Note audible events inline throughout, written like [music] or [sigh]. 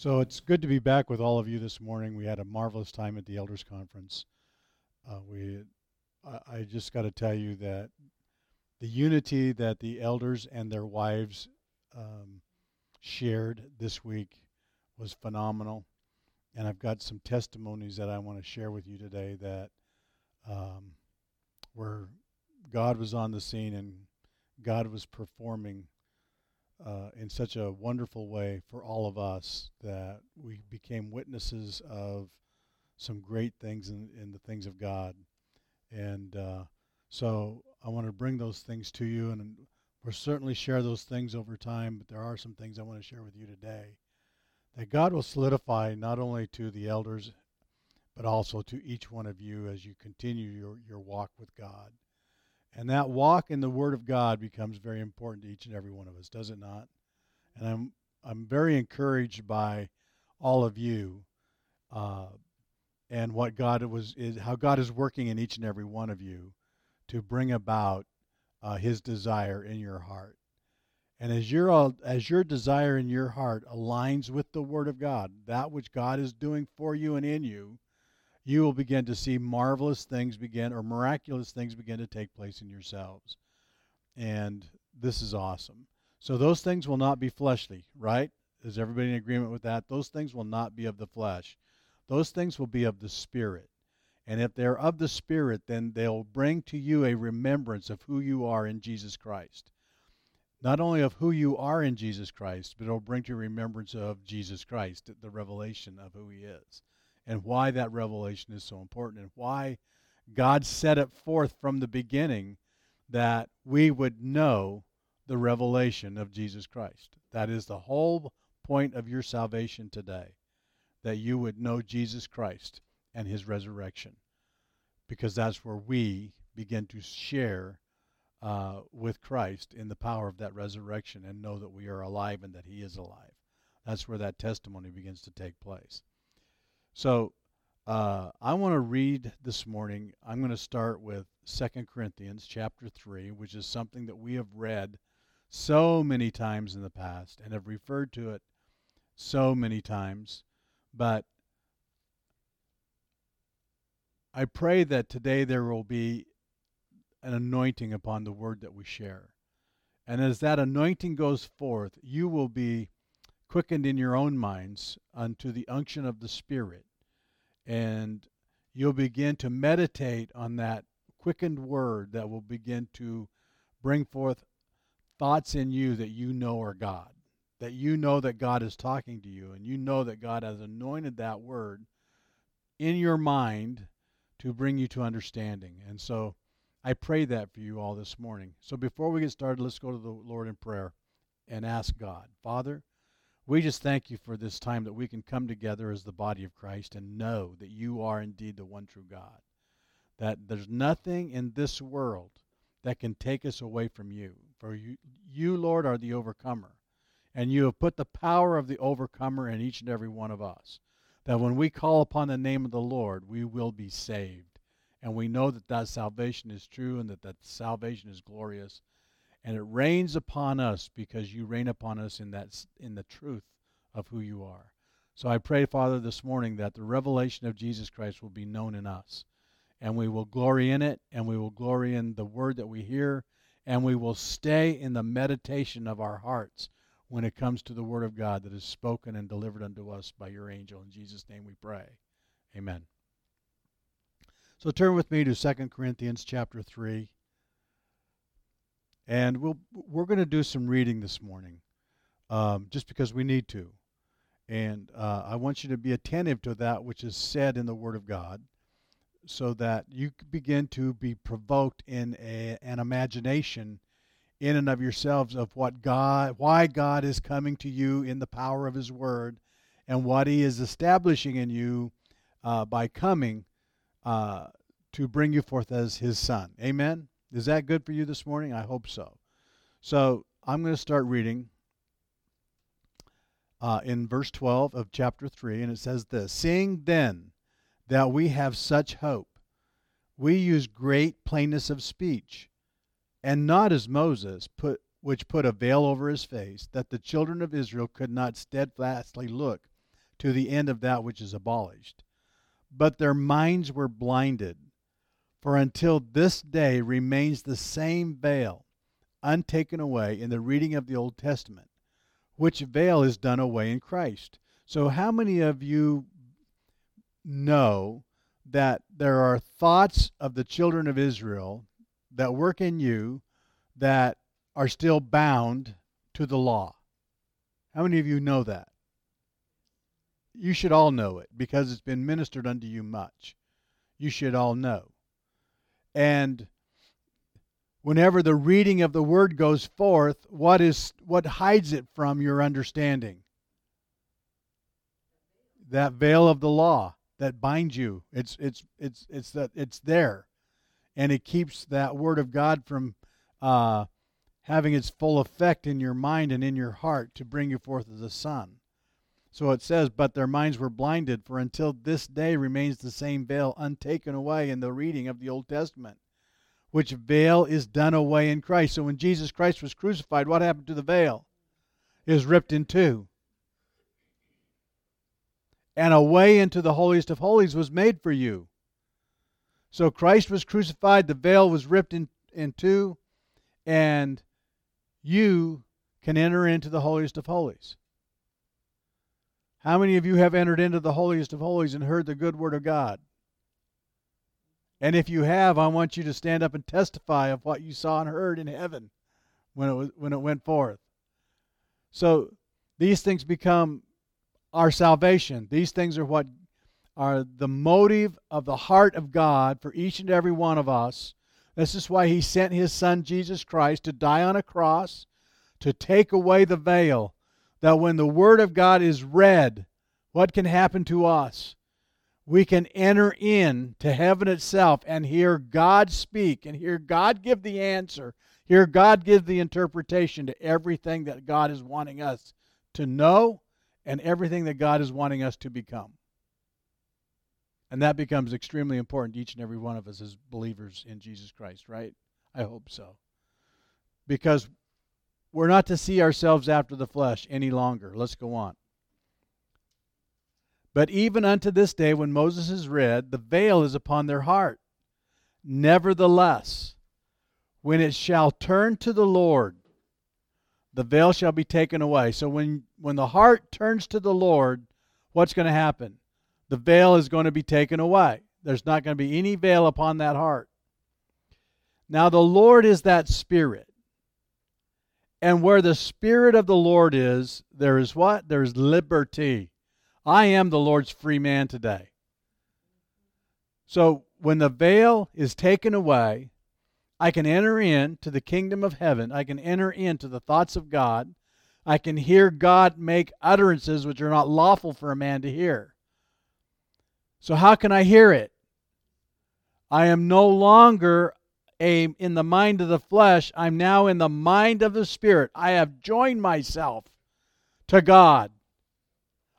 So it's good to be back with all of you this morning. We had a marvelous time at the Elders Conference. Uh, we, I, I just got to tell you that the unity that the elders and their wives um, shared this week was phenomenal. And I've got some testimonies that I want to share with you today that um, where God was on the scene and God was performing uh, in such a wonderful way for all of us that we became witnesses of some great things in, in the things of God. And uh, so I want to bring those things to you, and we'll certainly share those things over time, but there are some things I want to share with you today that God will solidify not only to the elders, but also to each one of you as you continue your, your walk with God. And that walk in the Word of God becomes very important to each and every one of us, does it not? And I'm I'm very encouraged by all of you, uh, and what God was is how God is working in each and every one of you to bring about uh, His desire in your heart. And as your as your desire in your heart aligns with the Word of God, that which God is doing for you and in you, you will begin to see marvelous things begin or miraculous things begin to take place in yourselves. And this is awesome. So those things will not be fleshly, right? Is everybody in agreement with that? Those things will not be of the flesh. Those things will be of the spirit. And if they're of the spirit, then they'll bring to you a remembrance of who you are in Jesus Christ. Not only of who you are in Jesus Christ, but it'll bring to remembrance of Jesus Christ, the revelation of who he is and why that revelation is so important and why God set it forth from the beginning that we would know the revelation of Jesus Christ. That is the whole point of your salvation today, that you would know Jesus Christ and his resurrection, because that's where we begin to share uh, with Christ in the power of that resurrection and know that we are alive and that he is alive. That's where that testimony begins to take place. So uh, I want to read this morning. I'm going to start with Second Corinthians chapter 3, which is something that we have read so many times in the past and have referred to it so many times. But I pray that today there will be an anointing upon the word that we share. And as that anointing goes forth, you will be quickened in your own minds unto the unction of the Spirit. And you'll begin to meditate on that quickened word that will begin to bring forth thoughts in you that you know are God, that you know that God is talking to you, and you know that God has anointed that word in your mind to bring you to understanding. And so I pray that for you all this morning. So before we get started, let's go to the Lord in prayer and ask God, Father, we just thank you for this time that we can come together as the body of Christ and know that you are indeed the one true God. That there's nothing in this world that can take us away from you. For you, you, Lord, are the overcomer. And you have put the power of the overcomer in each and every one of us. That when we call upon the name of the Lord, we will be saved. And we know that that salvation is true and that that salvation is glorious and it rains upon us because you rain upon us in that in the truth of who you are. So I pray, Father, this morning that the revelation of Jesus Christ will be known in us, and we will glory in it, and we will glory in the word that we hear, and we will stay in the meditation of our hearts when it comes to the word of God that is spoken and delivered unto us by your angel. In Jesus' name we pray. Amen. So turn with me to 2 Corinthians chapter 3. And we'll, we're going to do some reading this morning um, just because we need to. And uh, I want you to be attentive to that which is said in the Word of God so that you begin to be provoked in a, an imagination in and of yourselves of what God, why God is coming to you in the power of His Word and what He is establishing in you uh, by coming uh, to bring you forth as His Son. Amen. Is that good for you this morning? I hope so. So I'm going to start reading uh, in verse 12 of chapter 3, and it says this Seeing then that we have such hope, we use great plainness of speech, and not as Moses, put, which put a veil over his face, that the children of Israel could not steadfastly look to the end of that which is abolished. But their minds were blinded. For until this day remains the same veil, untaken away in the reading of the Old Testament, which veil is done away in Christ. So, how many of you know that there are thoughts of the children of Israel that work in you that are still bound to the law? How many of you know that? You should all know it because it's been ministered unto you much. You should all know. And whenever the reading of the word goes forth, what is what hides it from your understanding? That veil of the law that binds you. It's it's it's it's that it's there, and it keeps that word of God from uh, having its full effect in your mind and in your heart to bring you forth as a son. So it says, But their minds were blinded, for until this day remains the same veil untaken away in the reading of the Old Testament, which veil is done away in Christ. So when Jesus Christ was crucified, what happened to the veil? It was ripped in two. And a way into the holiest of holies was made for you. So Christ was crucified, the veil was ripped in, in two, and you can enter into the holiest of holies. How many of you have entered into the holiest of holies and heard the good word of God? And if you have, I want you to stand up and testify of what you saw and heard in heaven when it was, when it went forth. So these things become our salvation. These things are what are the motive of the heart of God for each and every one of us this is why he sent his son Jesus Christ to die on a cross to take away the veil. That when the word of God is read, what can happen to us? We can enter in to heaven itself and hear God speak and hear God give the answer, hear God give the interpretation to everything that God is wanting us to know and everything that God is wanting us to become. And that becomes extremely important to each and every one of us as believers in Jesus Christ, right? I hope so. Because we're not to see ourselves after the flesh any longer. Let's go on. But even unto this day, when Moses is read, the veil is upon their heart. Nevertheless, when it shall turn to the Lord, the veil shall be taken away. So when, when the heart turns to the Lord, what's going to happen? the veil is going to be taken away. There's not going to be any veil upon that heart. Now, the Lord is that Spirit. And where the Spirit of the Lord is, there is what? There's liberty. I am the Lord's free man today. So when the veil is taken away, I can enter into the kingdom of heaven. I can enter into the thoughts of God. I can hear God make utterances which are not lawful for a man to hear. So, how can I hear it? I am no longer a, in the mind of the flesh, I'm now in the mind of the Spirit. I have joined myself to God.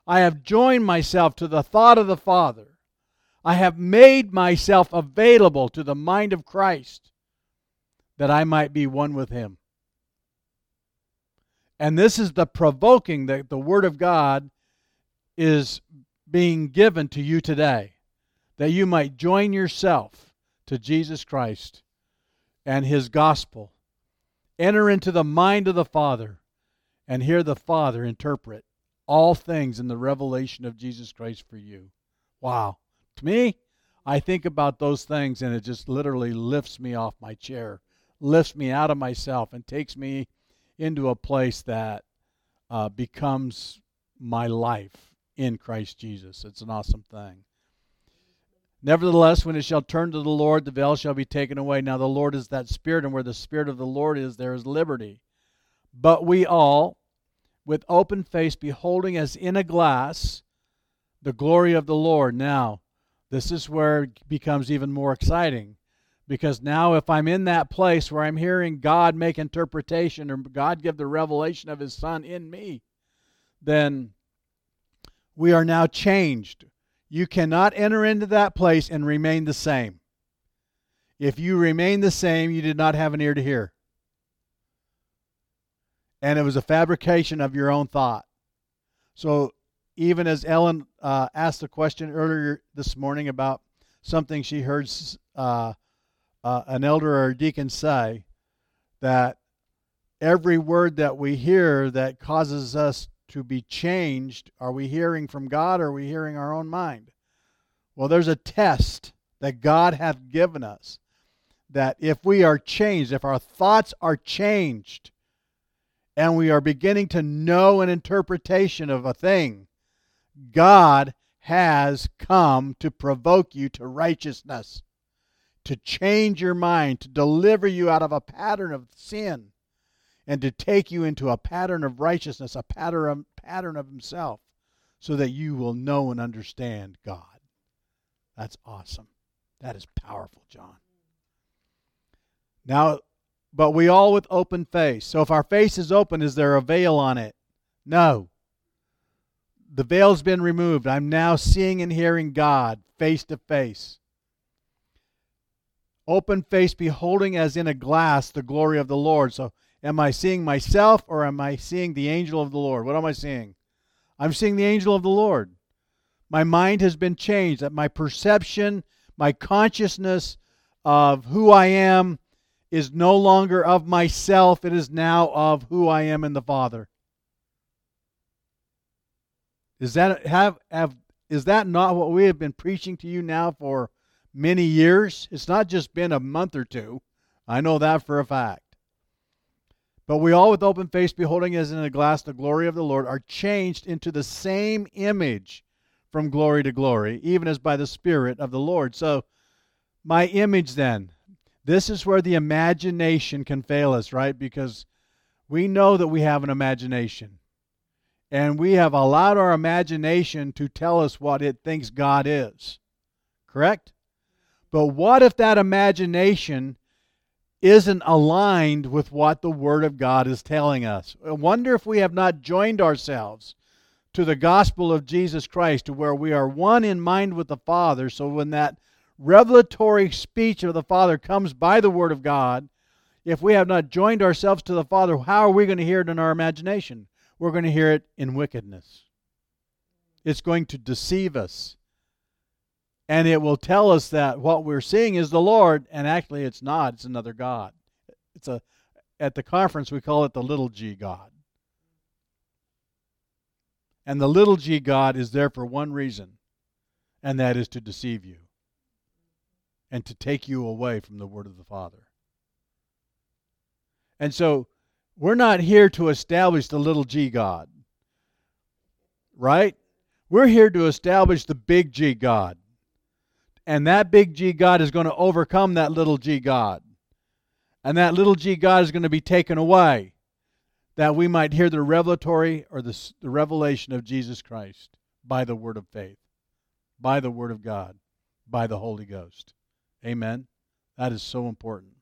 I have joined myself to the thought of the Father. I have made myself available to the mind of Christ that I might be one with Him. And this is the provoking that the Word of God is being given to you today that you might join yourself to Jesus Christ and his gospel. Enter into the mind of the Father and hear the Father interpret all things in the revelation of Jesus Christ for you. Wow. To me, I think about those things and it just literally lifts me off my chair, lifts me out of myself, and takes me into a place that uh, becomes my life in Christ Jesus. It's an awesome thing. Nevertheless, when it shall turn to the Lord, the veil shall be taken away. Now, the Lord is that Spirit, and where the Spirit of the Lord is, there is liberty. But we all, with open face, beholding as in a glass the glory of the Lord. Now, this is where it becomes even more exciting. Because now, if I'm in that place where I'm hearing God make interpretation or God give the revelation of His Son in me, then we are now changed. You cannot enter into that place and remain the same. If you remain the same, you did not have an ear to hear. And it was a fabrication of your own thought. So even as Ellen uh, asked a question earlier this morning about something she heard uh, uh, an elder or a deacon say, that every word that we hear that causes us to be changed, are we hearing from God or are we hearing our own mind? Well, there's a test that God hath given us that if we are changed, if our thoughts are changed, and we are beginning to know an interpretation of a thing, God has come to provoke you to righteousness, to change your mind, to deliver you out of a pattern of sin, and to take you into a pattern of righteousness, a pattern of, pattern of Himself, so that you will know and understand God. That's awesome. That is powerful, John. Now, but we all with open face. So if our face is open, is there a veil on it? No. The veil's been removed. I'm now seeing and hearing God face to face. Open face, beholding as in a glass the glory of the Lord. So am I seeing myself or am I seeing the angel of the Lord? What am I seeing? I'm seeing the angel of the Lord. My mind has been changed, that my perception, my consciousness of who I am is no longer of myself, it is now of who I am in the Father. Is that have have is that not what we have been preaching to you now for many years? It's not just been a month or two. I know that for a fact. But we all with open face beholding as in a glass the glory of the Lord are changed into the same image from glory to glory, even as by the Spirit of the Lord. So my image then, this is where the imagination can fail us, right? Because we know that we have an imagination. And we have allowed our imagination to tell us what it thinks God is. Correct? But what if that imagination isn't aligned with what the Word of God is telling us? I wonder if we have not joined ourselves to the gospel of Jesus Christ, to where we are one in mind with the Father. So when that revelatory speech of the Father comes by the Word of God, if we have not joined ourselves to the Father, how are we going to hear it in our imagination? We're going to hear it in wickedness. It's going to deceive us. And it will tell us that what we're seeing is the Lord, and actually it's not, it's another God. It's a at the conference we call it the little g God. And the little g God is there for one reason, and that is to deceive you and to take you away from the Word of the Father. And so we're not here to establish the little g God, right? We're here to establish the big G God. And that big G God is going to overcome that little g God. And that little g God is going to be taken away that we might hear the revelatory or the, the revelation of Jesus Christ by the word of faith, by the word of God, by the Holy Ghost. Amen. That is so important.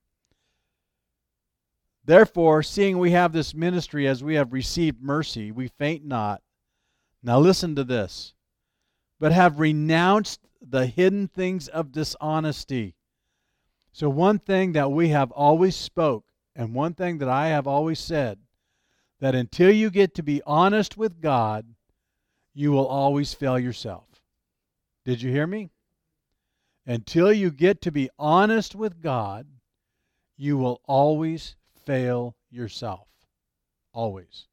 Therefore, seeing we have this ministry as we have received mercy, we faint not. Now listen to this. But have renounced the hidden things of dishonesty. So one thing that we have always spoke and one thing that I have always said that until you get to be honest with God, you will always fail yourself. Did you hear me? Until you get to be honest with God, you will always fail yourself. Always.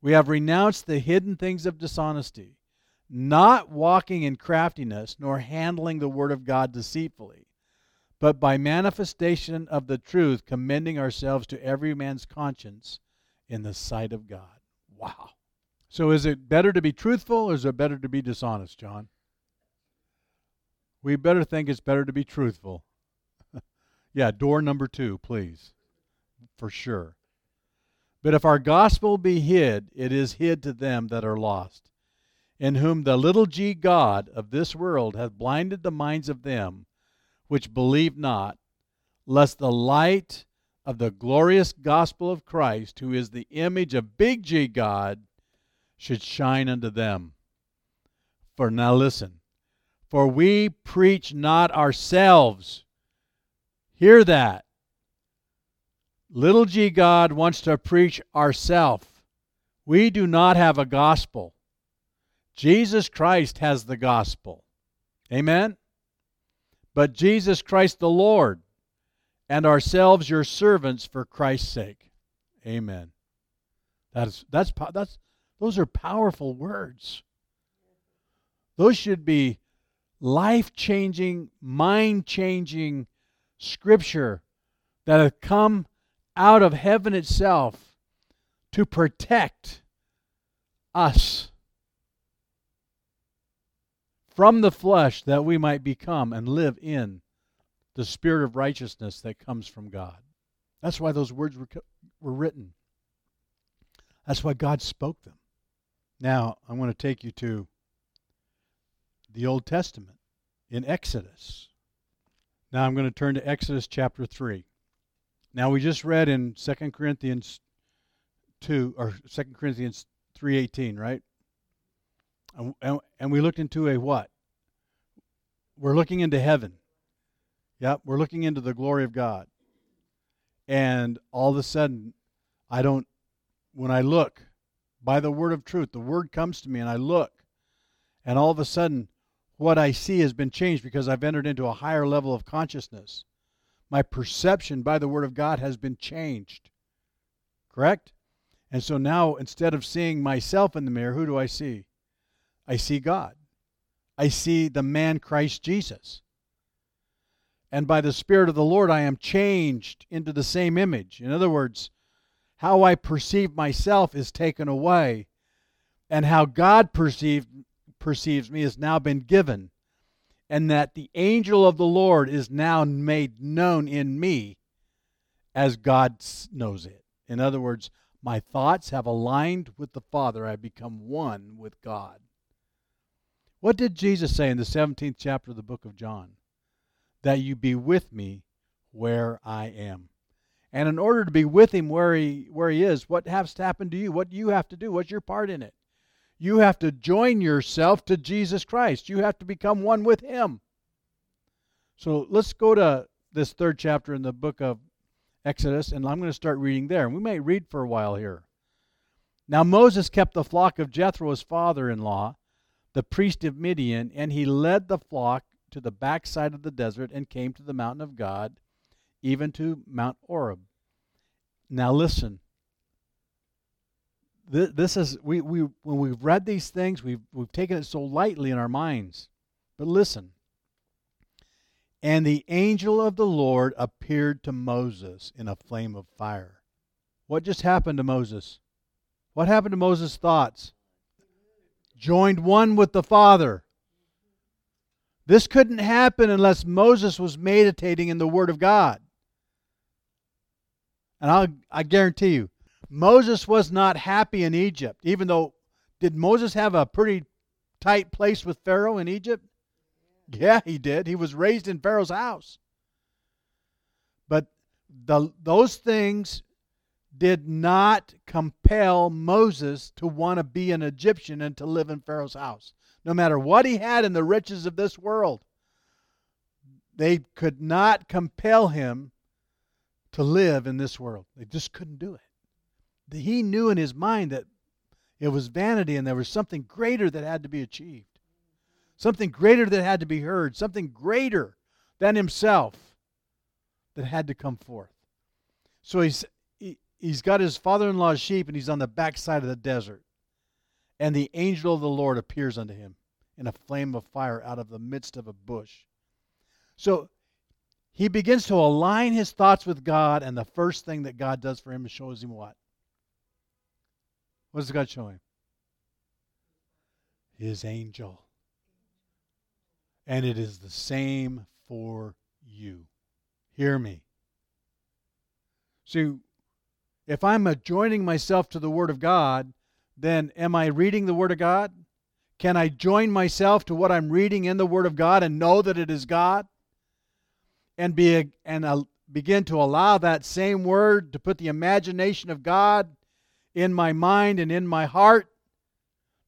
We have renounced the hidden things of dishonesty, not walking in craftiness, nor handling the word of God deceitfully, but by manifestation of the truth, commending ourselves to every man's conscience in the sight of God. Wow. So is it better to be truthful or is it better to be dishonest, John? We better think it's better to be truthful. [laughs] yeah, door number two, please. For sure. But if our gospel be hid, it is hid to them that are lost, in whom the little g God of this world hath blinded the minds of them which believe not, lest the light of the glorious gospel of Christ, who is the image of big G God, should shine unto them. For now listen, for we preach not ourselves. Hear that. Little g God wants to preach ourself. We do not have a gospel. Jesus Christ has the gospel. Amen? But Jesus Christ the Lord, and ourselves your servants for Christ's sake. Amen. That's that's that's those are powerful words. Those should be life-changing, mind-changing scripture that have come out of heaven itself to protect us from the flesh that we might become and live in the spirit of righteousness that comes from God. That's why those words were, were written. That's why God spoke them. Now, I want to take you to the Old Testament in Exodus. Now, I'm going to turn to Exodus chapter 3. Now, we just read in 2 Corinthians 2 or 2 Corinthians 3:18, right? And, and, and we looked into a what? We're looking into heaven. Yep, we're looking into the glory of God. And all of a sudden, I don't, when I look by the word of truth, the word comes to me and I look, and all of a sudden, what I see has been changed because I've entered into a higher level of consciousness. My perception by the word of God has been changed. Correct? And so now, instead of seeing myself in the mirror, who do I see? I see God. I see the man Christ Jesus. And by the Spirit of the Lord, I am changed into the same image. In other words, how I perceive myself is taken away, and how God perceived, perceives me has now been given, and that the angel of the Lord is now made known in me as God knows it. In other words, my thoughts have aligned with the Father. I become one with God. What did Jesus say in the 17th chapter of the book of John? That you be with me where I am. And in order to be with him where he where he is, what has to happen to you? What do you have to do? What's your part in it? You have to join yourself to Jesus Christ. You have to become one with him. So let's go to this third chapter in the book of Exodus, and I'm going to start reading there. And we may read for a while here. Now Moses kept the flock of Jethro, his father in law, the priest of Midian, and he led the flock to the backside of the desert and came to the mountain of God, even to Mount Horeb. Now listen. This is we, we when we've read these things, we've we've taken it so lightly in our minds. But listen. And the angel of the Lord appeared to Moses in a flame of fire. What just happened to Moses? What happened to Moses' thoughts? Joined one with the Father. This couldn't happen unless Moses was meditating in the Word of God. And I'll, I guarantee you, Moses was not happy in Egypt, even though, did Moses have a pretty tight place with Pharaoh in Egypt? Yeah, he did. He was raised in Pharaoh's house. But the, those things did not compel Moses to want to be an Egyptian and to live in Pharaoh's house. No matter what he had in the riches of this world, they could not compel him to live in this world. They just couldn't do it. He knew in his mind that it was vanity and there was something greater that had to be achieved something greater that had to be heard, something greater than himself that had to come forth. So he's he, he's got his father-in-law's sheep and he's on the backside of the desert. And the angel of the Lord appears unto him in a flame of fire out of the midst of a bush. So he begins to align his thoughts with God, and the first thing that God does for him is shows him what? What does God show him? His angel. And it is the same for you. Hear me. See, if I'm joining myself to the Word of God, then am I reading the Word of God? Can I join myself to what I'm reading in the Word of God and know that it is God? And be and uh, begin to allow that same Word to put the imagination of God in my mind and in my heart,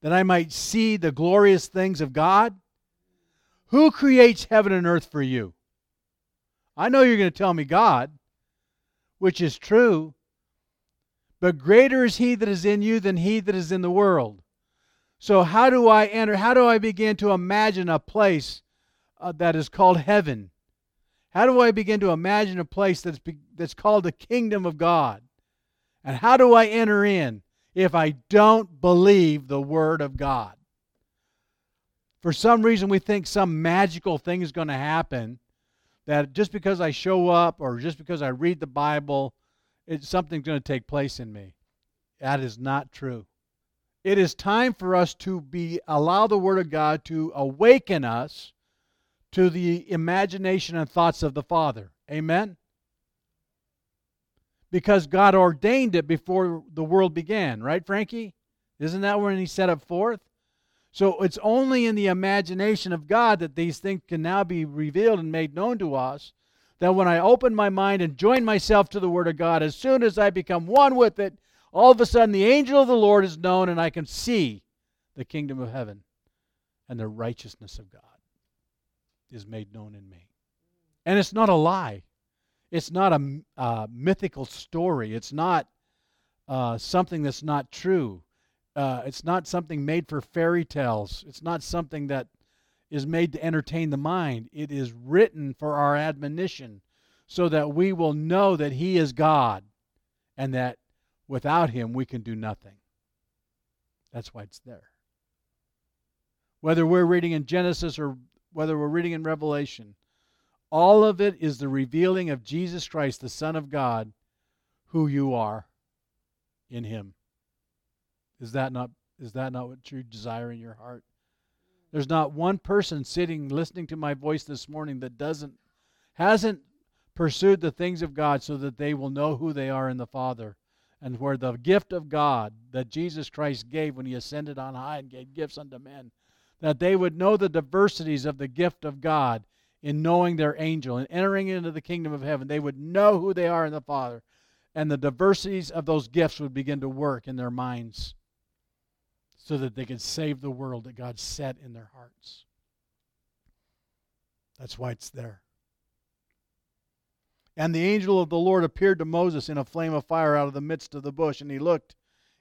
that I might see the glorious things of God? Who creates heaven and earth for you? I know you're going to tell me God, which is true, but greater is He that is in you than He that is in the world. So, how do I enter? How do I begin to imagine a place uh, that is called heaven? How do I begin to imagine a place that's, be, that's called the kingdom of God? And how do I enter in if I don't believe the Word of God? For some reason, we think some magical thing is going to happen that just because I show up or just because I read the Bible, it, something's going to take place in me. That is not true. It is time for us to be allow the Word of God to awaken us to the imagination and thoughts of the Father. Amen? Because God ordained it before the world began, right, Frankie? Isn't that when He set it forth? So it's only in the imagination of God that these things can now be revealed and made known to us. That when I open my mind and join myself to the Word of God, as soon as I become one with it, all of a sudden the angel of the Lord is known and I can see the kingdom of heaven and the righteousness of God is made known in me. And it's not a lie. It's not a, mythical story. It's not uh, something that's not true. Uh, it's not something made for fairy tales. It's not something that is made to entertain the mind. It is written for our admonition so that we will know that He is God and that without Him we can do nothing. That's why it's there. Whether we're reading in Genesis or whether we're reading in Revelation, all of it is the revealing of Jesus Christ, the Son of God, who you are in Him. Is that not is that not what you desire in your heart? There's not one person sitting listening to my voice this morning that doesn't hasn't pursued the things of God so that they will know who they are in the Father and where the gift of God that Jesus Christ gave when he ascended on high and gave gifts unto men that they would know the diversities of the gift of God in knowing their angel and entering into the kingdom of heaven. They would know who they are in the Father, and the diversities of those gifts would begin to work in their minds so that they could save the world that God set in their hearts. That's why it's there. And the angel of the Lord appeared to Moses in a flame of fire out of the midst of the bush, and he looked,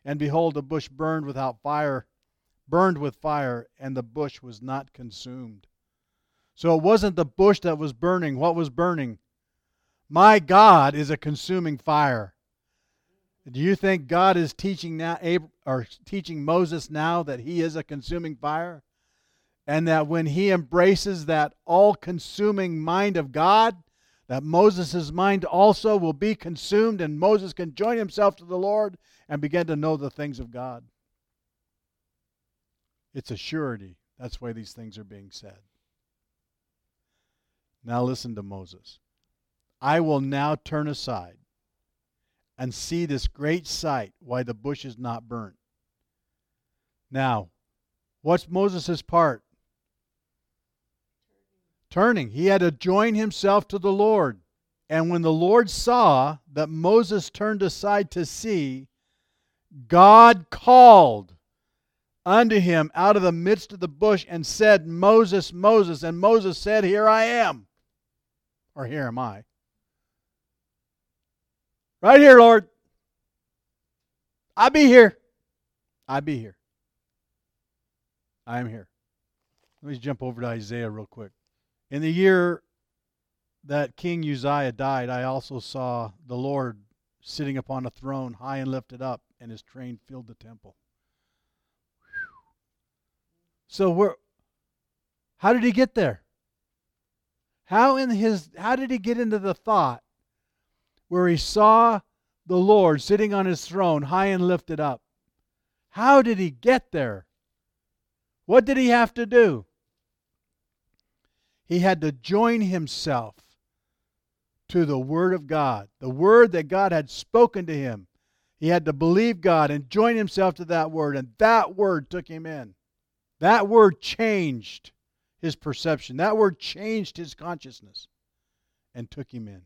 and behold, the bush burned without fire, burned with fire, and the bush was not consumed. So it wasn't the bush that was burning. What was burning? My God is a consuming fire. Do you think God is teaching now or teaching Moses now that he is a consuming fire? And that when he embraces that all-consuming mind of God, that Moses' mind also will be consumed and Moses can join himself to the Lord and begin to know the things of God. It's a surety. That's why these things are being said. Now listen to Moses. I will now turn aside and see this great sight, why the bush is not burnt. Now, what's Moses' part? Turning. He had to join himself to the Lord. And when the Lord saw that Moses turned aside to see, God called unto him out of the midst of the bush and said, Moses, Moses. And Moses said, Here I am. Or here am I. Right here, Lord. I be here. I be here. I am here. Let me jump over to Isaiah real quick. In the year that King Uzziah died, I also saw the Lord sitting upon a throne, high and lifted up, and his train filled the temple. So where how did he get there? How in his how did he get into the thought where he saw the Lord sitting on his throne high and lifted up? How did he get there? What did he have to do? He had to join himself to the Word of God, the Word that God had spoken to him. He had to believe God and join himself to that Word, and that Word took him in. That word changed his perception. That word changed his consciousness and took him in.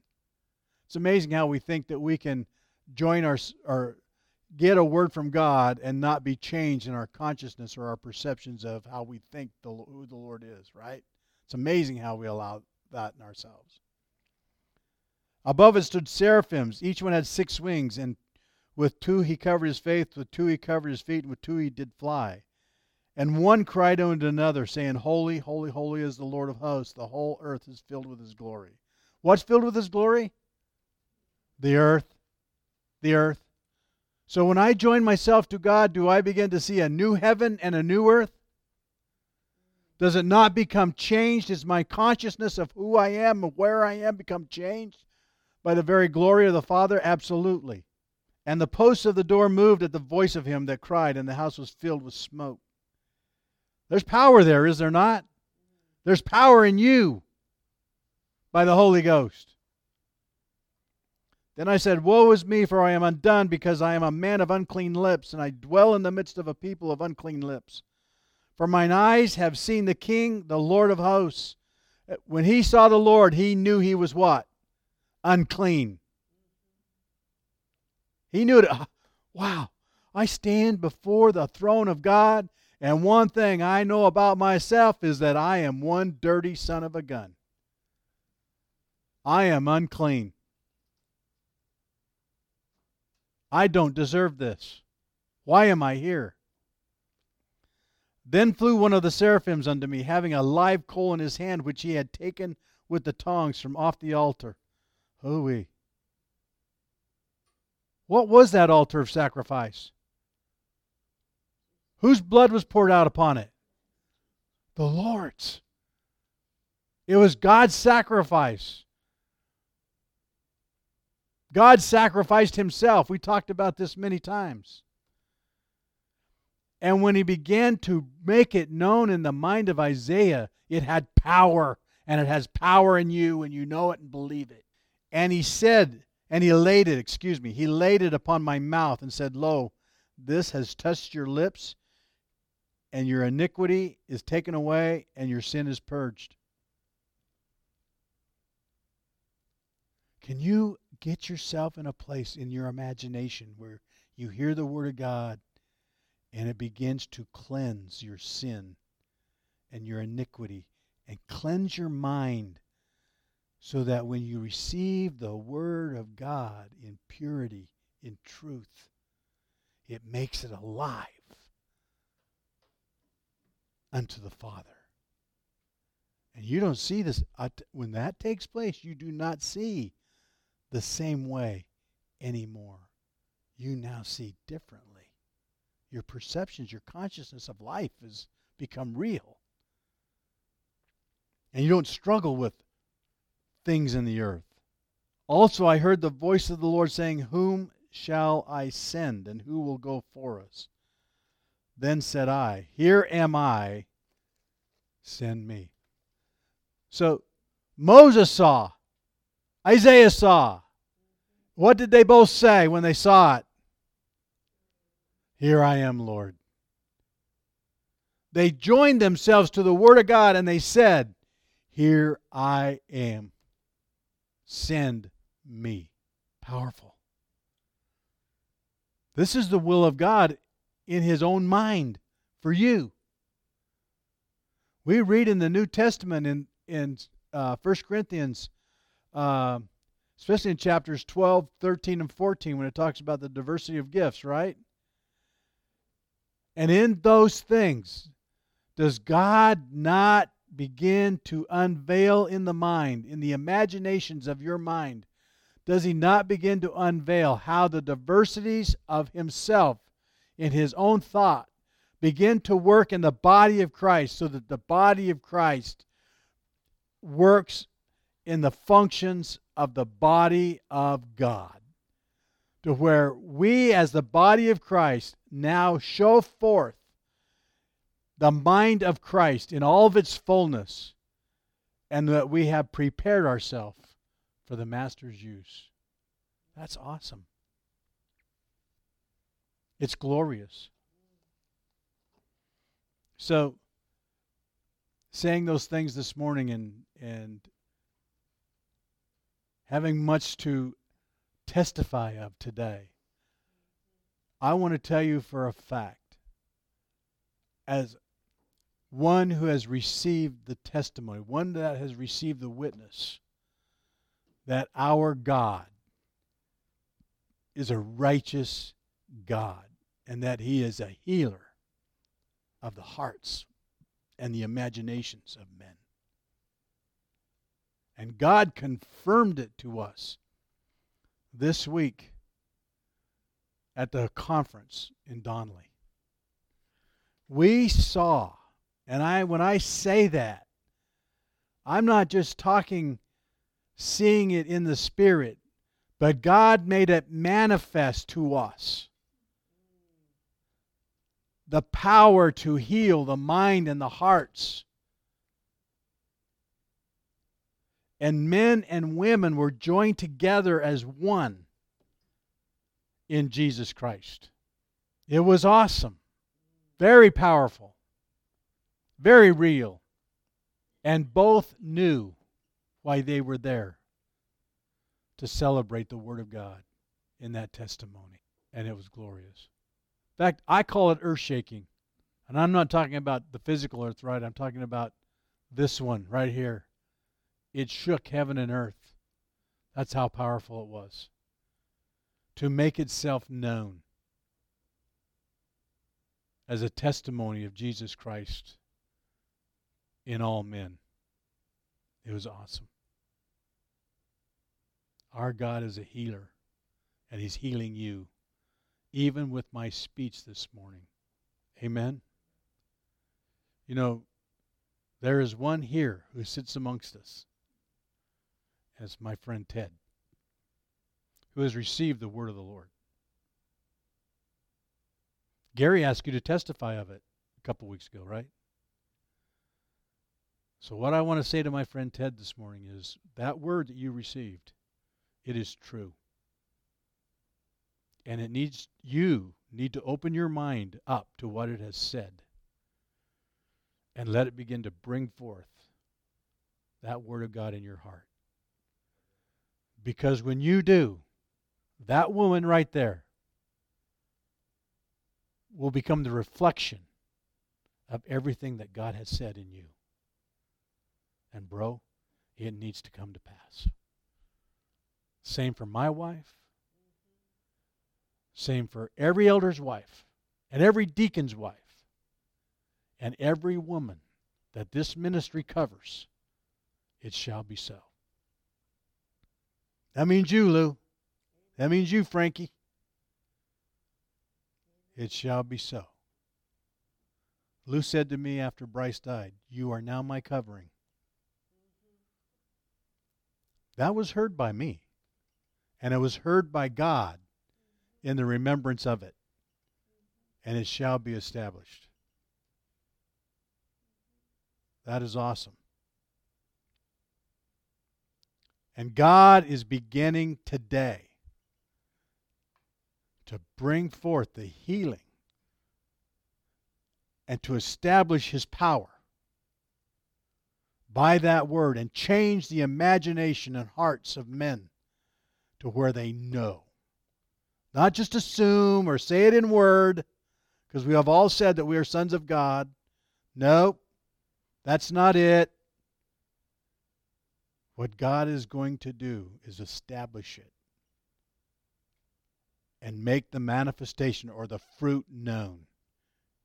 It's amazing how we think that we can join our or get a word from God and not be changed in our consciousness or our perceptions of how we think the, who the Lord is, right? It's amazing how we allow that in ourselves. Above it stood seraphims. Each one had six wings, and with two he covered his face, with two he covered his feet, and with two he did fly. And one cried unto another, saying, Holy, holy, holy is the Lord of hosts. The whole earth is filled with his glory. What's filled with his glory? The earth. The earth. So when I join myself to God, do I begin to see a new heaven and a new earth? Does it not become changed? Is my consciousness of who I am and where I am become changed by the very glory of the Father? Absolutely. And the posts of the door moved at the voice of him that cried, and the house was filled with smoke. There's power there, is there not? There's power in you by the Holy Ghost. Then I said, Woe is me, for I am undone, because I am a man of unclean lips, and I dwell in the midst of a people of unclean lips. For mine eyes have seen the King, the Lord of hosts. When he saw the Lord, he knew he was what? Unclean. He knew it. Ah, wow, I stand before the throne of God, and one thing I know about myself is that I am one dirty son of a gun. I am unclean. I don't deserve this. Why am I here? Then flew one of the seraphims unto me, having a live coal in his hand, which he had taken with the tongs from off the altar. Hooey. What was that altar of sacrifice? Whose blood was poured out upon it? The Lord's. It was God's sacrifice. God sacrificed himself. We talked about this many times. And when he began to make it known in the mind of Isaiah, it had power, and it has power in you, and you know it and believe it. And he said, and he laid it, excuse me, he laid it upon my mouth and said, Lo, this has touched your lips, and your iniquity is taken away, and your sin is purged. Can you get yourself in a place in your imagination where you hear the Word of God and it begins to cleanse your sin and your iniquity and cleanse your mind so that when you receive the Word of God in purity, in truth, it makes it alive unto the Father. And you don't see this. Uh, when that takes place, you do not see the same way anymore. You now see differently. Your perceptions, your consciousness of life has become real. And you don't struggle with things in the earth. Also, I heard the voice of the Lord saying, Whom shall I send, and who will go for us? Then said I, Here am I, send me. So Moses saw, Isaiah saw. What did they both say when they saw it? Here I am, Lord. They joined themselves to the Word of God and they said, Here I am. Send me. Powerful. This is the will of God in His own mind for you. We read in the New Testament in, in uh, 1 Corinthians, uh, especially in chapters 12, 13, and 14, when it talks about the diversity of gifts, right? And in those things, does God not begin to unveil in the mind, in the imaginations of your mind, does He not begin to unveil how the diversities of Himself in His own thought begin to work in the body of Christ so that the body of Christ works in the functions of the body of God. To where we, as the body of Christ, now show forth the mind of Christ in all of its fullness, and that we have prepared ourselves for the Master's use. That's awesome. It's glorious. So, saying those things this morning and and having much to testify of today, I want to tell you for a fact, as one who has received the testimony, one that has received the witness, that our God is a righteous God and that He is a healer of the hearts and the imaginations of men. And God confirmed it to us this week at the conference in Donnelly. We saw, and I when I say that, I'm not just talking seeing it in the spirit, but God made it manifest to us. The power to heal the mind and the hearts. And men and women were joined together as one in Jesus Christ. It was awesome, very powerful, very real. And both knew why they were there to celebrate the Word of God in that testimony. And it was glorious. In fact, I call it earth shaking. And I'm not talking about the physical earth, right? I'm talking about this one right here. It shook heaven and earth. That's how powerful it was. To make itself known as a testimony of Jesus Christ in all men. It was awesome. Our God is a healer, and He's healing you, even with my speech this morning. Amen. You know, there is one here who sits amongst us, as my friend Ted, who has received the word of the Lord. Gary asked you to testify of it a couple weeks ago, right? So, what I want to say to my friend Ted this morning is that word that you received it is true. And it needs you need to open your mind up to what it has said and let it begin to bring forth that word of God in your heart. Because when you do, that woman right there will become the reflection of everything that God has said in you. And, bro, it needs to come to pass. Same for my wife. Same for every elder's wife and every deacon's wife and every woman that this ministry covers. It shall be so. That means you, Lou. That means you, Frankie. It shall be so. Lou said to me after Bryce died, You are now my covering. That was heard by me and it was heard by God in the remembrance of it, and it shall be established. That is awesome. And God is beginning today to bring forth the healing and to establish his power by that word and change the imagination and hearts of men to where they know. Not just assume or say it in word, because we have all said that we are sons of God. No, that's not it. What God is going to do is establish it and make the manifestation or the fruit known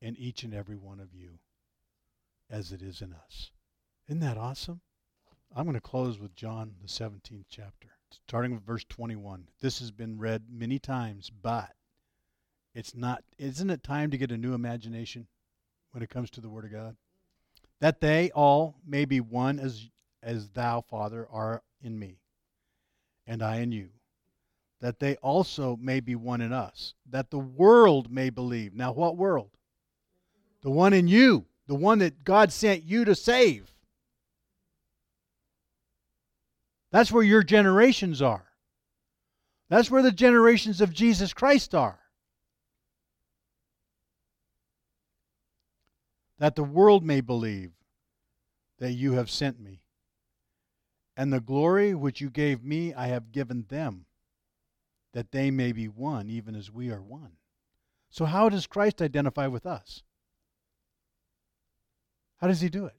in each and every one of you as it is in us. Isn't that awesome? I'm going to close with John, the 17th chapter starting with verse 21. This has been read many times, but it's not isn't it time to get a new imagination when it comes to the word of God? That they all may be one as as thou, Father, are in me, and I in you. That they also may be one in us, that the world may believe. Now, what world? The one in you, the one that God sent you to save. That's where your generations are. That's where the generations of Jesus Christ are. That the world may believe that you have sent me. And the glory which you gave me, I have given them, that they may be one, even as we are one. So, how does Christ identify with us? How does he do it?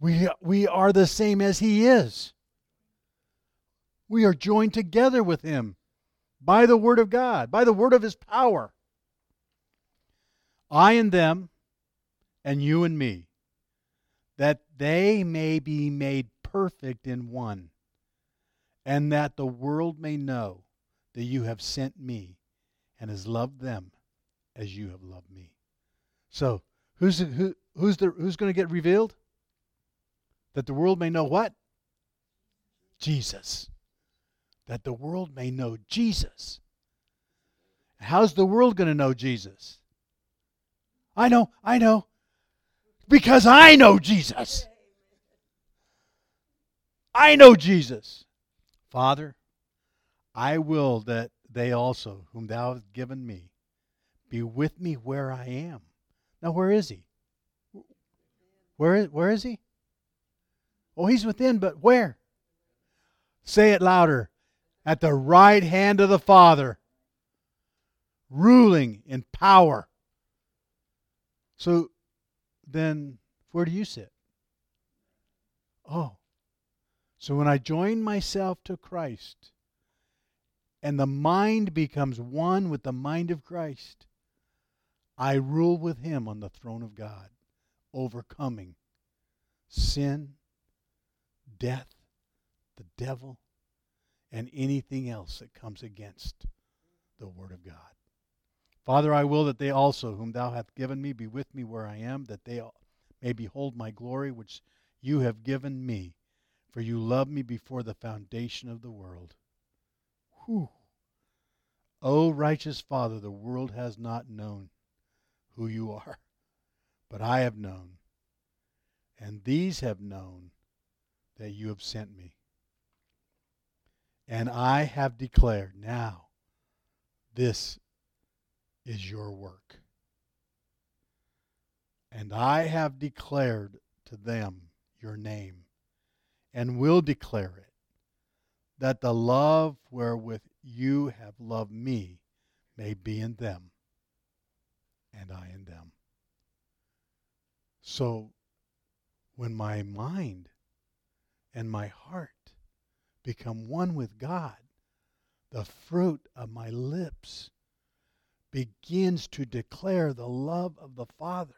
We, we are the same as he is. We are joined together with Him by the Word of God, by the Word of His power. I and them, and you and me, that they may be made perfect in one, and that the world may know that you have sent me and has loved them as you have loved me. So, who's who, who's who's going to get revealed? That the world may know what? Jesus. That the world may know Jesus. How's the world going to know Jesus? I know, I know. Because I know Jesus. I know Jesus. Father, I will that they also, whom thou hast given me, be with me where I am. Now, where is he? Where is, where is he? Oh, he's within, but where? Say it louder. At the right hand of the Father, ruling in power. So then, where do you sit? Oh. So when I join myself to Christ and the mind becomes one with the mind of Christ, I rule with him on the throne of God, overcoming sin, death, the devil, and anything else that comes against the Word of God. Father, I will that they also, whom thou hast given me, be with me where I am, that they may behold my glory which you have given me, for you loved me before the foundation of the world. Whew. O righteous Father, the world has not known who you are, but I have known, and these have known that you have sent me. And I have declared now, this is your work. And I have declared to them your name, and will declare it, that the love wherewith you have loved me may be in them, and I in them. So, when my mind and my heart become one with God, the fruit of my lips begins to declare the love of the Father.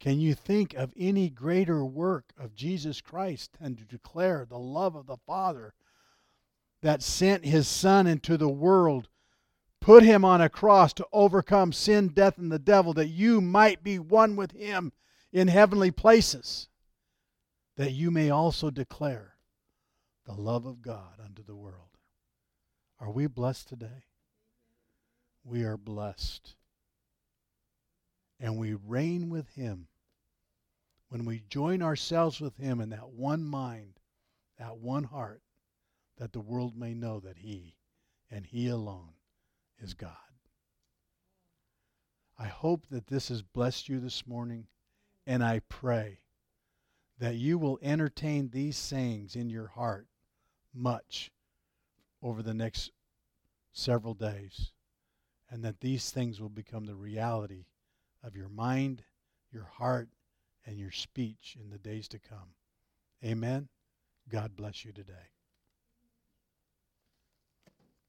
Can you think of any greater work of Jesus Christ than to declare the love of the Father that sent his Son into the world, put him on a cross to overcome sin, death, and the devil, that you might be one with him in heavenly places, that you may also declare the love of God unto the world? Are we blessed today? we are blessed. And we reign with Him. When we join ourselves with Him in that one mind, that one heart, that the world may know that He and He alone is God. I hope that this has blessed you this morning, and I pray that you will entertain these sayings in your heart much over the next several days and that these things will become the reality of your mind, your heart, and your speech in the days to come. Amen. God bless you today.